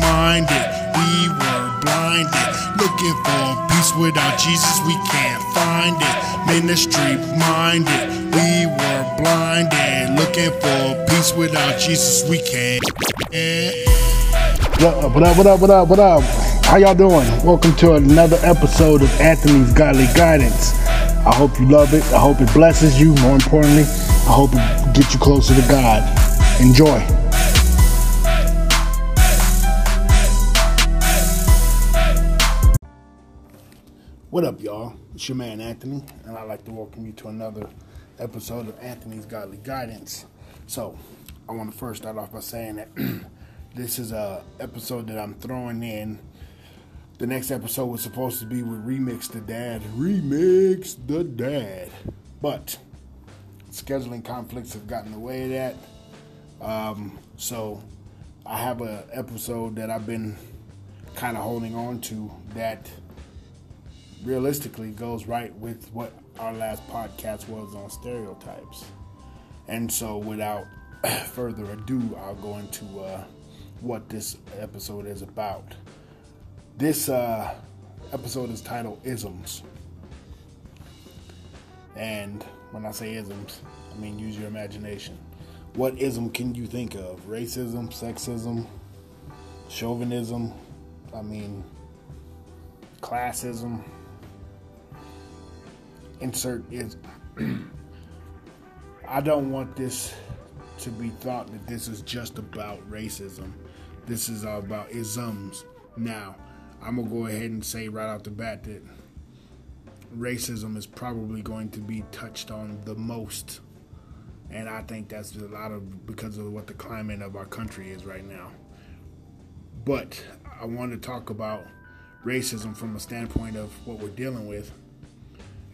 minded. We were blinded. Looking for peace without Jesus, we can't find it. Ministry minded. We were blinded. Looking for peace without Jesus, we can't. What up, what up, what up, what up, what up? How y'all doing? Welcome to another episode of Anthony's Godly Guidance. I hope you love it. I hope it blesses you. More importantly, I hope it gets you closer to God. Enjoy. What up, y'all? It's your man Anthony, and I'd like to welcome you to another episode of Anthony's Godly Guidance. So, I want to first start off by saying that this is a episode that I'm throwing in. The next episode was supposed to be with Remix the Dad. Remix the Dad. But scheduling conflicts have gotten in the way of that. Um, so I have an episode that I've been kind of holding on to that realistically goes right with what our last podcast was on stereotypes. And so, without further ado, I'll go into uh, what this episode is about. This uh, episode is titled Isms. And when I say isms, I mean use your imagination. What ism can you think of? Racism, sexism, chauvinism, I mean, classism insert is I don't want this to be thought that this is just about racism. This is all about isms. Now, I'm gonna go ahead and say right off the bat that racism is probably going to be touched on the most. And I think that's a lot of because of what the climate of our country is right now. But I want to talk about racism from a standpoint of what we're dealing with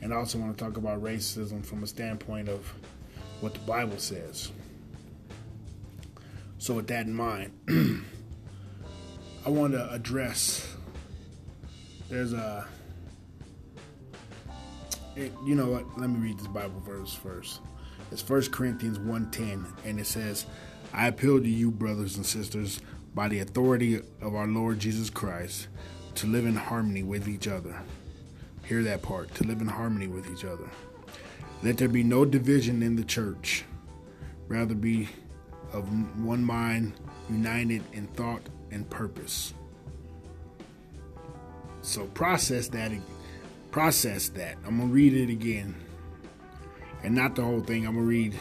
and I also want to talk about racism from a standpoint of what the Bible says. So, with that in mind, I want to address. There's a. It, you know what? Let me read this Bible verse first. It's 1 Corinthians 1:10, and it says, "I appeal to you, brothers and sisters, by the authority of our Lord Jesus Christ, to live in harmony with each other." Hear that part to live in harmony with each other. Let there be no division in the church. Rather be of one mind, united in thought and purpose. So process that. Process that. I'm gonna read it again, and not the whole thing. I'm gonna read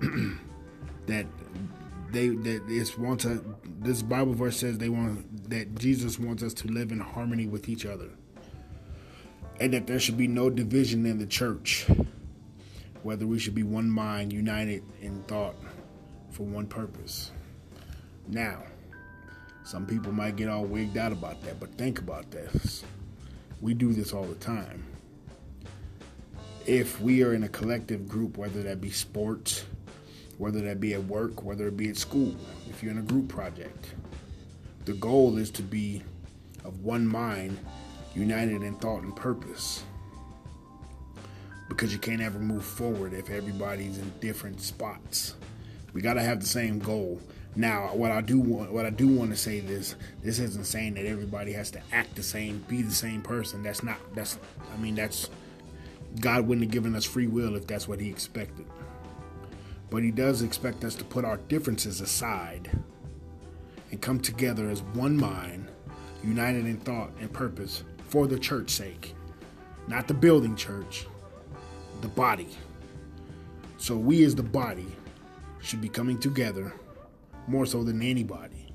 that they that it's wants a this Bible verse says they want that Jesus wants us to live in harmony with each other and that there should be no division in the church, whether we should be one mind, united in thought for one purpose. Now, some people might get all wigged out about that, but think about this. We do this all the time. If we are in a collective group, whether that be sports, whether that be at work, whether it be at school, if you're in a group project, the goal is to be of one mind united in thought and purpose. Because you can't ever move forward if everybody's in different spots. We gotta have the same goal. Now, what I do want, what I do want to say this, this isn't saying that everybody has to act the same, be the same person. That's not. That's. I mean, that's. God wouldn't have given us free will if that's what He expected. But He does expect us to put our differences aside and come together as one mind, united in thought and purpose for the church sake. Not the building church, the body. So we as the body should be coming together more so than anybody.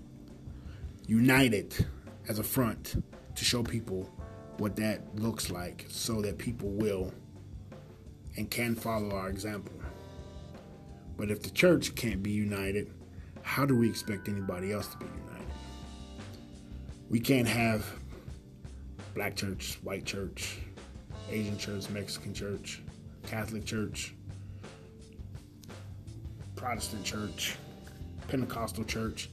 United as a front to show people what that looks like so that people will and can follow our example. But if the church can't be united, how do we expect anybody else to be united? We can't have black church, white church, Asian church, Mexican church, Catholic church, Protestant church, Pentecostal church.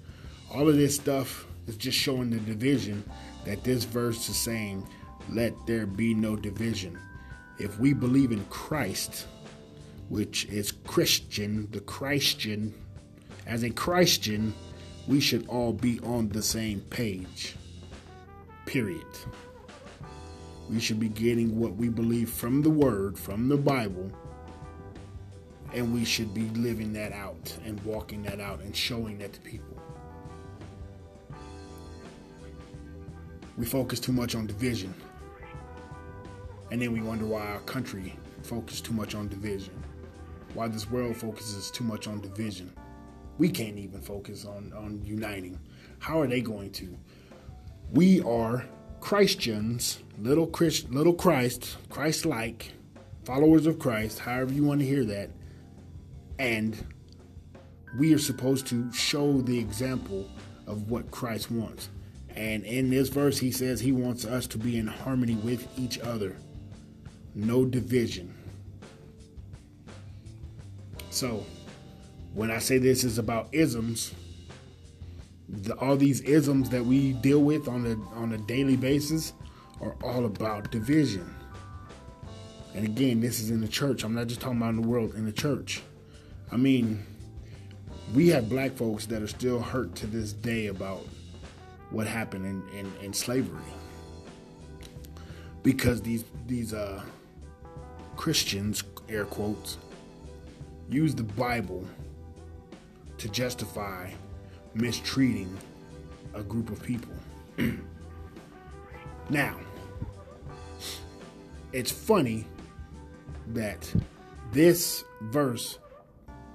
All of this stuff is just showing the division that this verse is saying, let there be no division. If we believe in Christ, which is Christian, the Christian, as a Christian, we should all be on the same page. Period. We should be getting what we believe from the Word, from the Bible, and we should be living that out and walking that out and showing that to people. We focus too much on division. And then we wonder why our country focuses too much on division. Why this world focuses too much on division. We can't even focus on, on uniting. How are they going to? We are Christians, little Christ, little Christ, Christ-like, followers of Christ, however you want to hear that, and we are supposed to show the example of what Christ wants. And in this verse, he says he wants us to be in harmony with each other, no division. So, when I say this is about isms, the, all these isms that we deal with on a on a daily basis are all about division. And again, this is in the church. I'm not just talking about in the world, in the church. I mean, we have black folks that are still hurt to this day about what happened in, in, in slavery. Because these these uh, Christians, air quotes, use the Bible to justify mistreating a group of people. now, it's funny that this verse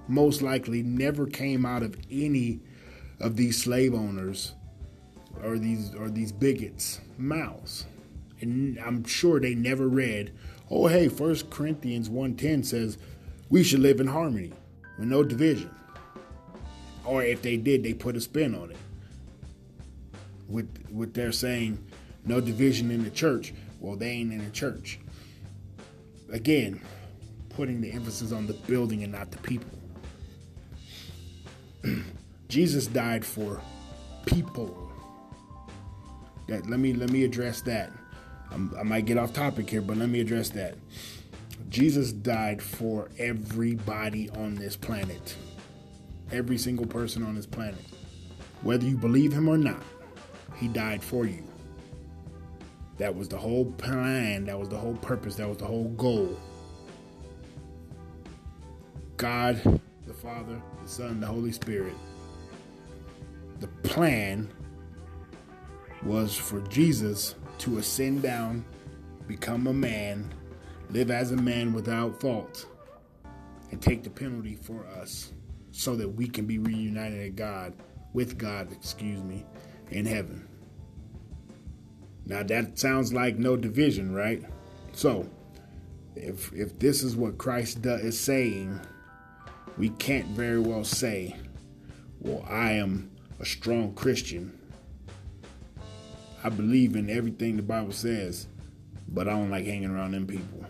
most likely never came out of any of these slave owners or these or these bigots' mouths. And I'm sure they never read, oh hey, First Corinthians 1.10 says we should live in harmony with no division. Or if they did, they put a spin on it. With with their saying no division in the church. Well, they ain't in the church. Again, putting the emphasis on the building and not the people. Jesus died for people. That let me let me address that. I'm, I might get off topic here, but let me address that. Jesus died for everybody on this planet. Every single person on this planet. Whether you believe him or not, he died for you. That was the whole plan, that was the whole purpose, that was the whole goal. God, the Father, the Son, the Holy Spirit. The plan was for Jesus to ascend down, become a man, live as a man without fault, and take the penalty for us so that we can be reunited with God, with God, excuse me, in heaven. Now that sounds like no division, right? So, if if this is what Christ is saying, we can't very well say, "Well, I am a strong Christian. I believe in everything the Bible says, but I don't like hanging around them people."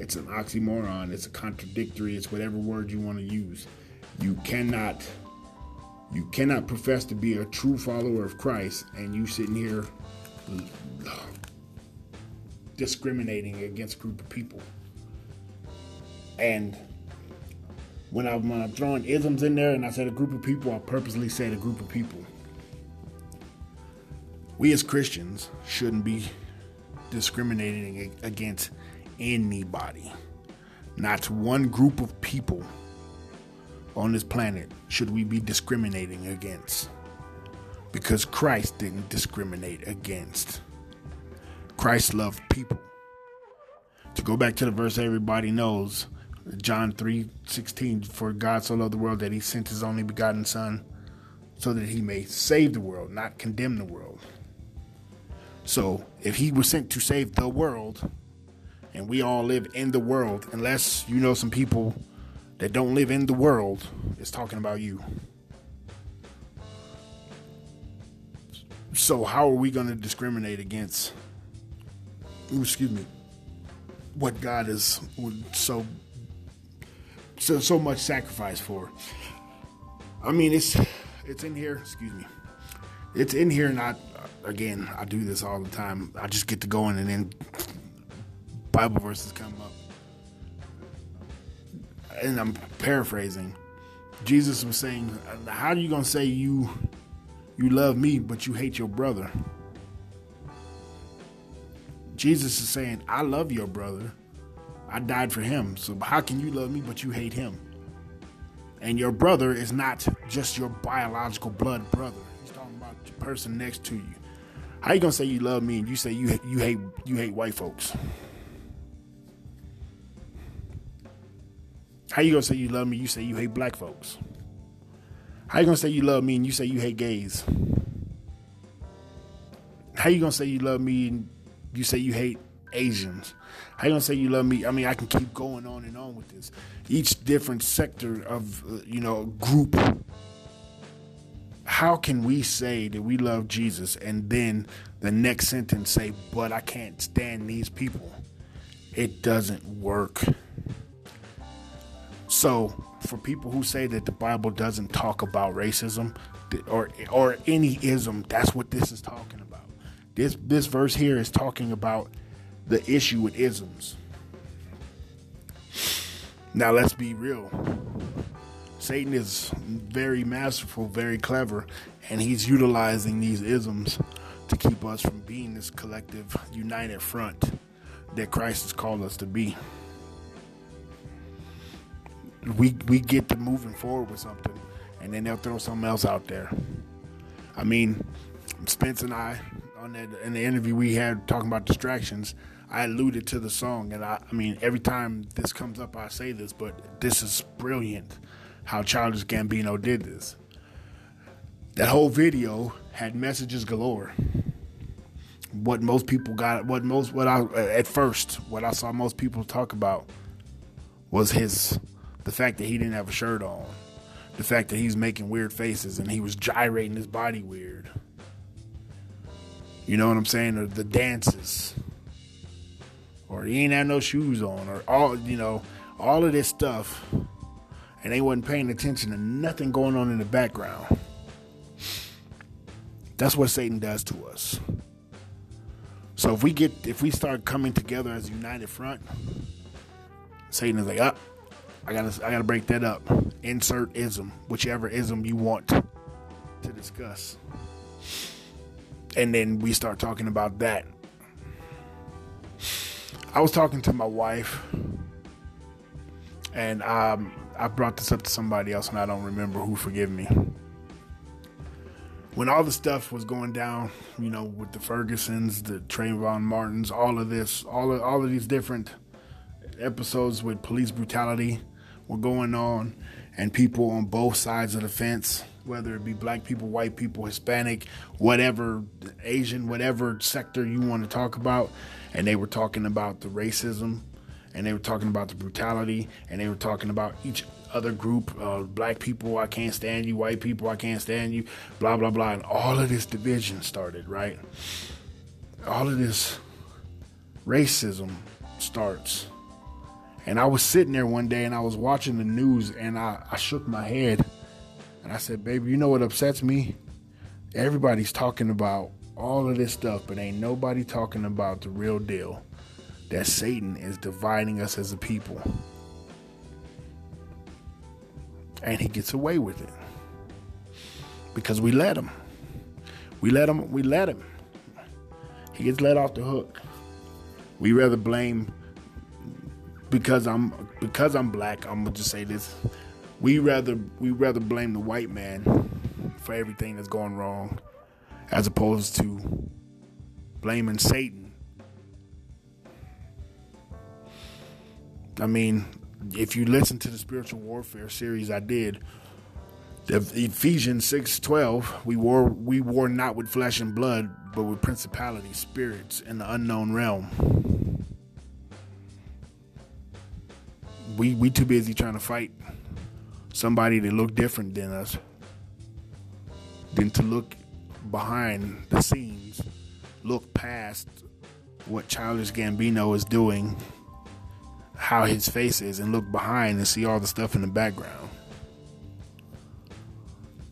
It's an oxymoron. It's a contradictory. It's whatever word you want to use. You cannot you cannot profess to be a true follower of Christ and you sitting here uh, discriminating against a group of people. And when I'm, when I'm throwing isms in there and I said a group of people, I purposely said a group of people. We as Christians shouldn't be discriminating against anybody. Not one group of people on this planet should we be discriminating against. Because Christ didn't discriminate against. Christ loved people. To go back to the verse everybody knows, John 3 16, for God so loved the world that he sent his only begotten Son so that he may save the world, not condemn the world. So if he was sent to save the world, and we all live in the world, unless you know some people that don't live in the world, it's talking about you. So how are we going to discriminate against? Excuse me. What God is so so so much sacrifice for? I mean, it's it's in here. Excuse me. It's in here, and I again I do this all the time. I just get to going, and then Bible verses come up. And I'm paraphrasing. Jesus was saying, "How are you gonna say you you love me but you hate your brother?" Jesus is saying, "I love your brother. I died for him. So how can you love me but you hate him?" And your brother is not just your biological blood brother. He's talking about the person next to you. How are you gonna say you love me and you say you you hate you hate white folks? How you gonna say you love me? You say you hate black folks. How you gonna say you love me and you say you hate gays? How you gonna say you love me and you say you hate Asians? How you gonna say you love me? I mean, I can keep going on and on with this. Each different sector of uh, you know group. How can we say that we love Jesus and then the next sentence say, "But I can't stand these people"? It doesn't work. So, for people who say that the Bible doesn't talk about racism or or any ism, that's what this is talking about. This this verse here is talking about the issue with isms. Now, let's be real. Satan is very masterful, very clever, and he's utilizing these isms to keep us from being this collective, united front that Christ has called us to be we we get to moving forward with something, and then they'll throw something else out there. I mean, Spence and I on that in the interview we had talking about distractions. I alluded to the song, and I, I mean, every time this comes up, I say this, but this is brilliant how Childish Gambino did this. That whole video had messages galore. What most people got, what most, what I, at first, what I saw most people talk about was his the fact that he didn't have a shirt on, the fact that he's making weird faces and he was gyrating his body weird. You know what I'm saying? Or the dances. Or he ain't had no shoes on, or all you know, all of this stuff. And they wasn't paying attention to nothing going on in the background. That's what Satan does to us. So if we get if we start coming together as a united front, Satan is like, up. I gotta I gotta break that up. Insert ism, whichever ism you want to discuss. And then we start talking about that. I was talking to my wife and um, I brought this up to somebody else and I don't remember who, forgive me. When all the stuff was going down, you know, with the Fergusons, the Trayvon Martins, all of this, all of all of these different episodes with police brutality, were going on, and people on both sides of the fence, whether it be black people, white people, Hispanic, whatever, Asian, whatever sector you want to talk about, and they were talking about the racism, and they were talking about the brutality, and they were talking about each other group, uh, black people, I can't stand you, white people, I can't stand you, blah, blah, blah. And all of this division started, right? All of this racism starts. And I was sitting there one day and I was watching the news and I, I shook my head and I said, Baby, you know what upsets me? Everybody's talking about all of this stuff, but ain't nobody talking about the real deal that Satan is dividing us as a people. And he gets away with it because we let him. We let him. We let him. He gets let off the hook. We rather blame because I'm because I'm black, I'm gonna just say this. We rather we rather blame the white man for everything that's going wrong as opposed to blaming Satan. I mean, if you listen to the spiritual warfare series I did, Ephesians 6:12, we war we war not with flesh and blood, but with principalities, spirits in the unknown realm. We we too busy trying to fight somebody that look different than us than to look behind the scenes, look past what Childish Gambino is doing, how his face is, and look behind and see all the stuff in the background.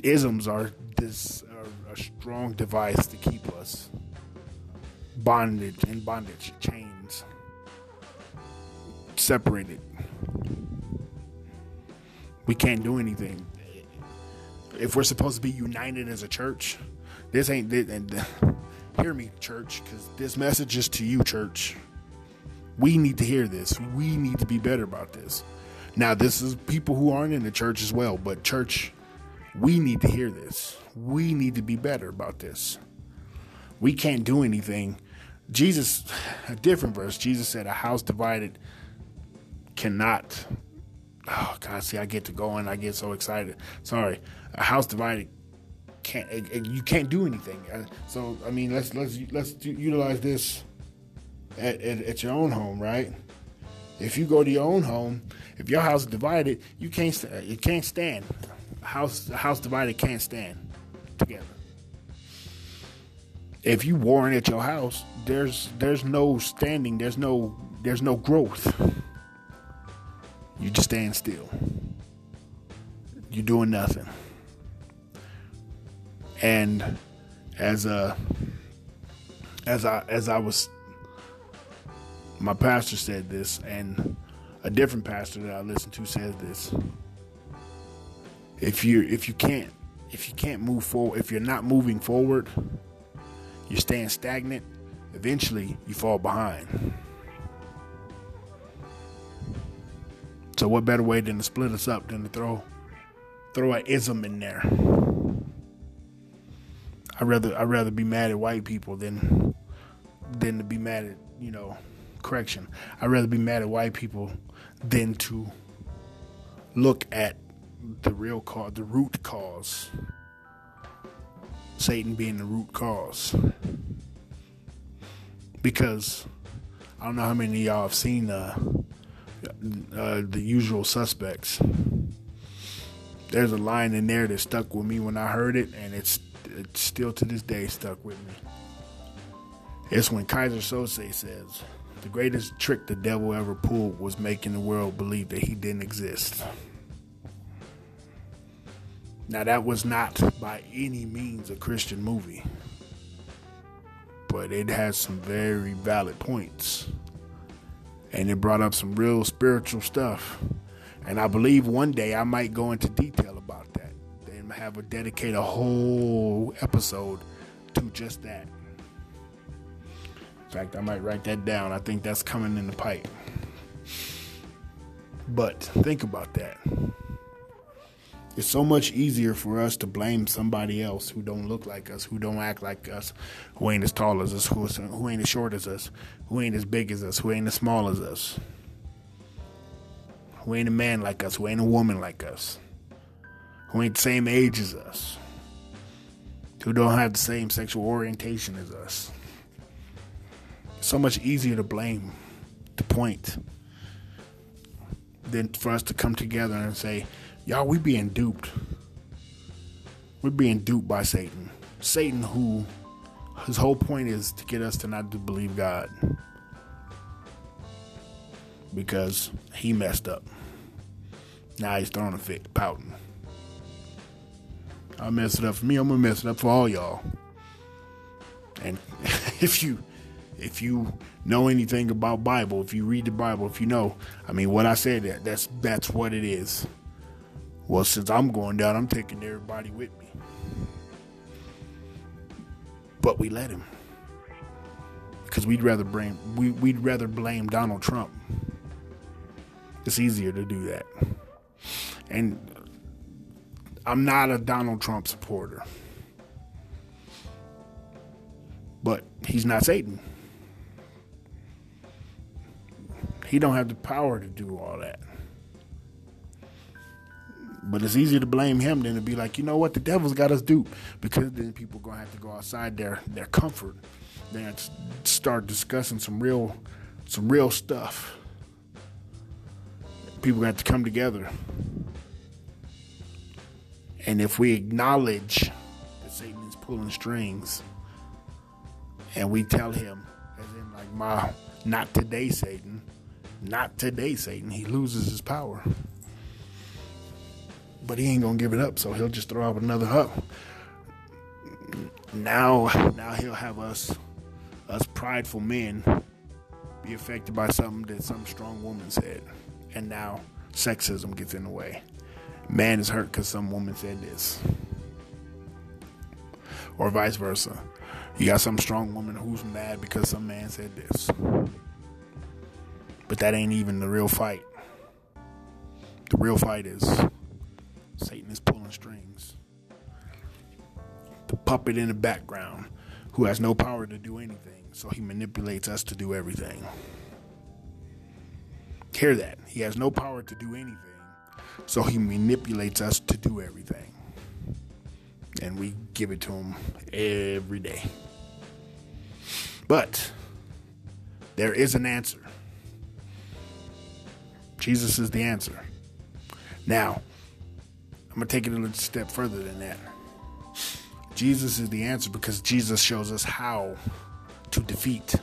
Isms are this are a strong device to keep us bonded in bondage chains, separated we can't do anything. if we're supposed to be united as a church, this ain't this, and uh, hear me, church, because this message is to you, church. We need to hear this. We need to be better about this. Now, this is people who aren't in the church as well, but church, we need to hear this. We need to be better about this. We can't do anything. Jesus, a different verse, Jesus said, A house divided cannot. Oh, God, see, I get to going. I get so excited. Sorry. A house divided can't it, it, you can't do anything. Uh, so I mean, let's let's let's utilize this at, at, at, your own home, right? If you go to your own home, if your house is divided, you can't you can't stand. House a house divided can't stand together. If you warring at your house, there's there's no standing. There's no there's no growth. You just stand still. You're doing nothing. And as a as I as I was my pastor said this and a different pastor that I listened to says this. If you if you can't if you can't move forward if you're not moving forward, you're staying stagnant, eventually you fall behind. So what better way than to split us up than to throw throw an ism in there? I rather I rather be mad at white people than than to be mad at you know correction. I'd rather be mad at white people than to look at the real cause, the root cause. Satan being the root cause. Because I don't know how many of y'all have seen uh, uh, the usual suspects. There's a line in there that stuck with me when I heard it, and it's it's still to this day stuck with me. It's when Keyser Söze says, the greatest trick the devil ever pulled was making the world believe that he didn't exist. Now, that was not by any means a Christian movie, but it has some very valid points. And it brought up some real spiritual stuff. And I believe one day I might go into detail about that and have a dedicate a whole episode to just that. In fact, I might write that down. I think that's coming in the pipe. But think about that. It's so much easier for us to blame somebody else who don't look like us, who don't act like us, who ain't as tall as us, who, who ain't as short as us, who ain't as big as us, who ain't as small as us, who ain't a man like us, who ain't a woman like us, who ain't the same age as us, who don't have the same sexual orientation as us. So much easier to blame, to point, than for us to come together and say, y'all, we being duped. We're being duped by Satan. Satan, who his whole point is to get us to not to believe God because he messed up. Now he's throwing a fit, pouting. I messed it up for me. I'm gonna mess it up for all y'all. And if you if you know anything about Bible, if you read the Bible, if you know, I mean, what I said, that that's that's what it is. Well, since I'm going down, I'm taking everybody with me. But we let him because we'd rather blame we, we'd rather blame Donald Trump. It's easier to do that, and I'm not a Donald Trump supporter, but he's not Satan. He don't have the power to do all that. But it's easier to blame him than to be like, you know what, the devil's got us duped. Because then people gonna have to go outside their their comfort, then start discussing some real some real stuff. People have to come together. And if we acknowledge that Satan is pulling strings, and we tell him, as in like my not today, Satan, not today, Satan. He loses his power. But he ain't gonna give it up, so he'll just throw out another up. Now now he'll have us us prideful men be affected by something that some strong woman said. And now sexism gets in the way. Man is hurt because some woman said this. or vice versa. You got some strong woman who's mad because some man said this. But that ain't even the real fight. The real fight is Satan is pulling strings. The puppet in the background who has no power to do anything, so he manipulates us to do everything. Hear that. He has no power to do anything, so he manipulates us to do everything. And we give it to him every day. But there is an answer. Jesus is the answer. Now, I'm going to take it a step further than that. Jesus is the answer because Jesus shows us how to defeat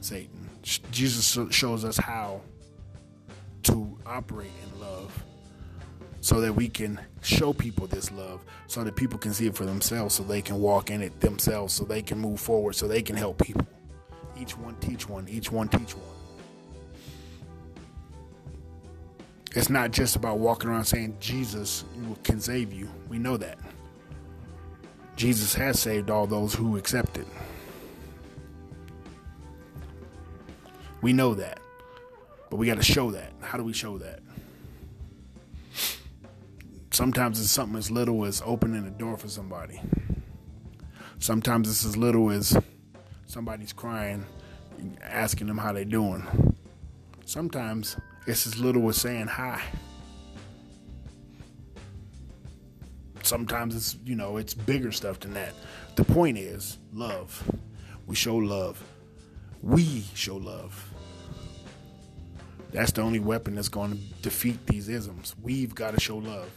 Satan. Jesus shows us how to operate in love so that we can show people this love so that people can see it for themselves so they can walk in it themselves so they can move forward so they can help people each one teach one each one teach one it's not just about walking around saying jesus can save you. We know that. Jesus has saved all those who accept it. We know that. But we got to show that. How do we show that? Sometimes it's something as little as opening a door for somebody. Sometimes it's as little as somebody's crying, asking them how they're doing. Sometimes it's as little as saying hi. Sometimes it's, you know, it's bigger stuff than that. The point is love. We show love. We show love. That's the only weapon that's going to defeat these isms. We've got to show love.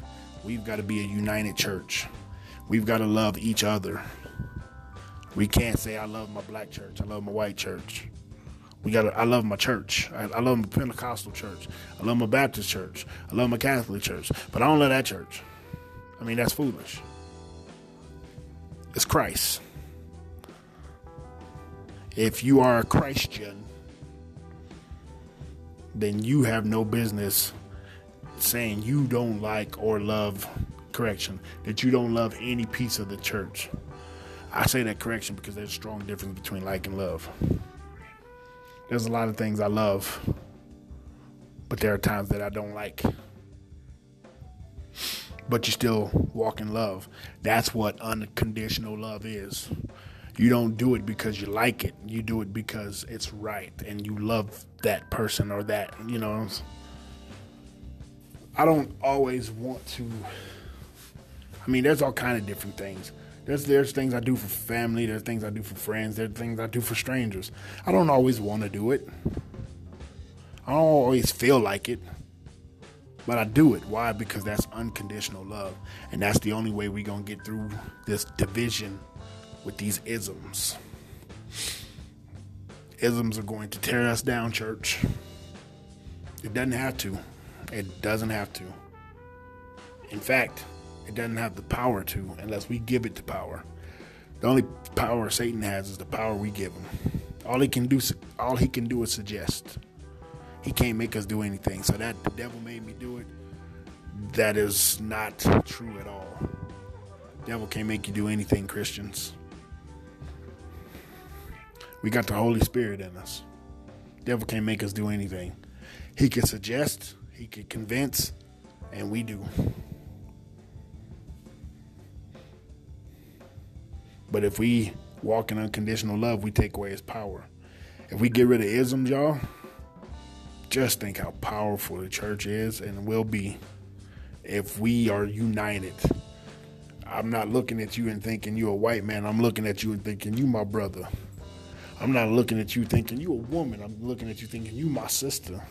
We've got to be a united church. We've got to love each other. We can't say I love my black church. I love my white church. We got. I love my church. I, I, love my Pentecostal church. I love my Baptist church. I love my Catholic church. But I don't love that church. I mean, that's foolish. It's Christ. If you are a Christian, then you have no business saying you don't like or love correction, that you don't love any piece of the church. I say that correction because there's a strong difference between like and love. There's a lot of things I love, but there are times that I don't like. But you still walk in love. That's what unconditional love is. You don't do it because you like it. You do it because it's right and you love that person or that, you know. I don't always want to. I mean, there's all kind of different things. There's there's things I do for family. There's things I do for friends. There's things I do for strangers. I don't always want to do it. I don't always feel like it, but I do it. Why? Because that's unconditional love, and that's the only way we're gonna get through this division with these isms. Isms are going to tear us down, church. It doesn't have to. It doesn't have to. In fact, it doesn't have the power to unless we give it the power. The only power Satan has is the power we give him. All he can do, all he can do is suggest. He can't make us do anything. So that the devil made me do it. That is not true at all. devil can't make you do anything, Christians. We got the Holy Spirit in us. devil can't make us do anything. He can suggest, he could convince, and we do. But if we walk in unconditional love, we take away his power. If we get rid of isms, y'all, just think how powerful the church is and will be if we are united. I'm not looking at you and thinking you're a white man. I'm looking at you and thinking you my brother. I'm not looking at you thinking you a woman. I'm looking at you thinking you my sister.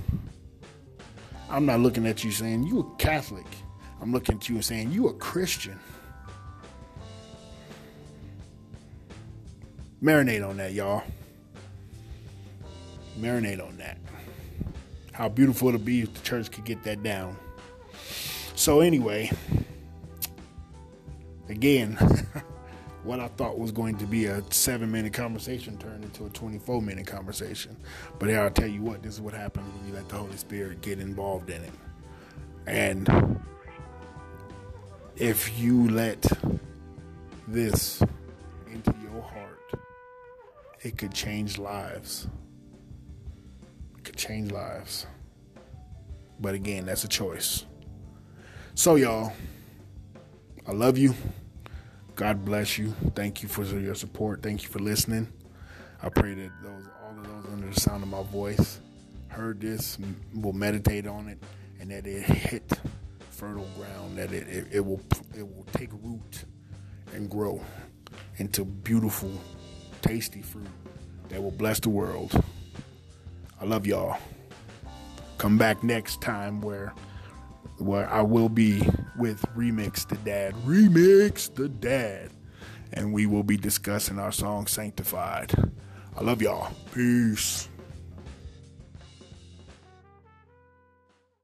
I'm not looking at you saying you a Catholic. I'm looking at you and saying you a Christian. Marinate on that, y'all. Marinate on that. How beautiful it'd be if the church could get that down. So anyway, again, what I thought was going to be a seven minute conversation turned into a 24 minute conversation. But I'll tell you what, this is what happens when you let the Holy Spirit get involved in it. And if you let this into your it could change lives. It could change lives. But again, that's a choice. So, y'all, I love you. God bless you. Thank you for your support. Thank you for listening. I pray that those all of those under the sound of my voice heard this, will meditate on it, and that it hit fertile ground. That it, it, it will it will take root and grow into beautiful, tasty fruit that will bless the world. I love y'all. Come back next time where where I will be with Remix the Dad. Remix the Dad. And we will be discussing our song Sanctified. I love y'all. Peace.